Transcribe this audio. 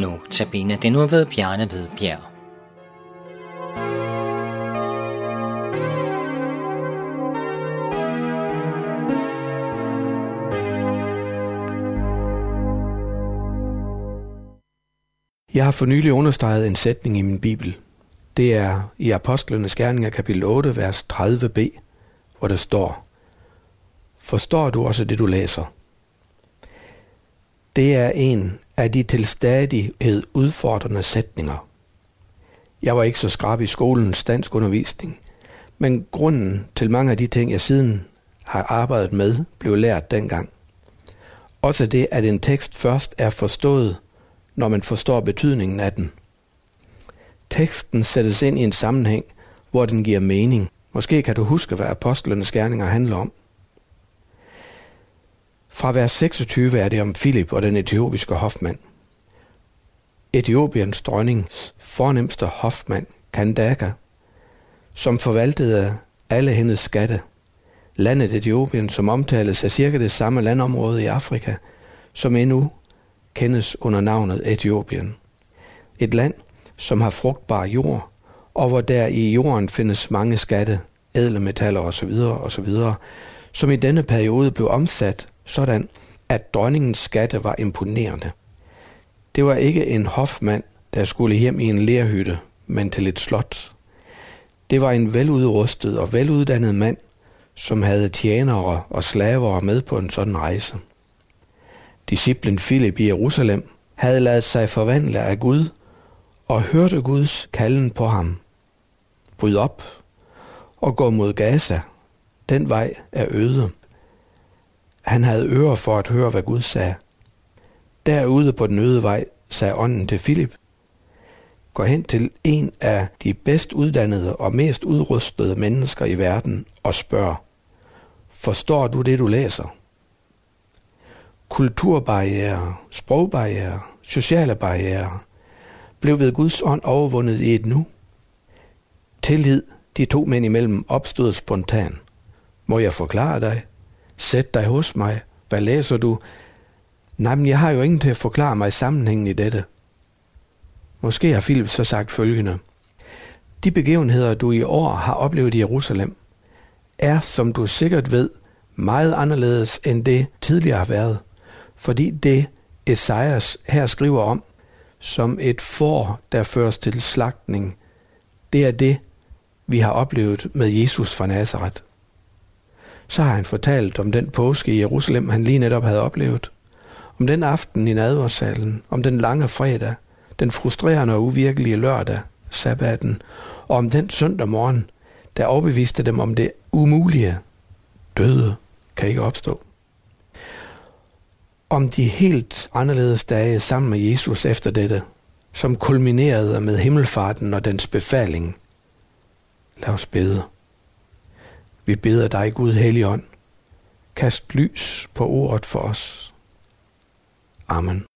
Notabene det nu ved Bjarne Hvidbjerg. Jeg har for nylig understreget en sætning i min bibel. Det er i Apostlenes Gerninger kapitel 8, vers 30b, hvor der står, Forstår du også det, du læser? Det er en af de til stadighed udfordrende sætninger. Jeg var ikke så skrab i skolens dansk undervisning, men grunden til mange af de ting, jeg siden har arbejdet med, blev lært dengang. Også det, at en tekst først er forstået, når man forstår betydningen af den. Teksten sættes ind i en sammenhæng, hvor den giver mening. Måske kan du huske, hvad apostlenes gerninger handler om. Fra vers 26 er det om Filip og den etiopiske hofmand. Etiopiens dronnings fornemmeste hofmand, Kandaka, som forvaltede alle hendes skatte. Landet Etiopien, som omtales af cirka det samme landområde i Afrika, som endnu kendes under navnet Etiopien. Et land, som har frugtbar jord, og hvor der i jorden findes mange skatte, ædle metaller osv., osv., som i denne periode blev omsat sådan, at dronningens skatte var imponerende. Det var ikke en hofmand, der skulle hjem i en lerhytte, men til et slot. Det var en veludrustet og veluddannet mand, som havde tjenere og slaver med på en sådan rejse. Disciplen Philip i Jerusalem havde ladet sig forvandle af Gud og hørte Guds kalden på ham. Bryd op og gå mod Gaza. Den vej er øde. Han havde ører for at høre, hvad Gud sagde. Derude på den øde vej sagde ånden til Filip, gå hen til en af de bedst uddannede og mest udrustede mennesker i verden og spørg, forstår du det, du læser? Kulturbarriere, sprogbarriere, sociale barriere blev ved Guds ånd overvundet i et nu. Tillid de to mænd imellem opstod spontan. Må jeg forklare dig? Sæt dig hos mig. Hvad læser du? Nej, men jeg har jo ingen til at forklare mig sammenhængen i dette. Måske har Philip så sagt følgende. De begivenheder, du i år har oplevet i Jerusalem, er, som du sikkert ved, meget anderledes end det tidligere har været, fordi det Esajas her skriver om, som et får, der føres til slagtning, det er det, vi har oplevet med Jesus fra Nazareth så har han fortalt om den påske i Jerusalem, han lige netop havde oplevet. Om den aften i nadversalen, om den lange fredag, den frustrerende og uvirkelige lørdag, sabbaten, og om den søndag morgen, der overbeviste dem om det umulige. Døde kan ikke opstå. Om de helt anderledes dage sammen med Jesus efter dette, som kulminerede med himmelfarten og dens befaling. Lad os bede. Vi beder dig, Gud Helligånd, kast lys på ordet for os. Amen.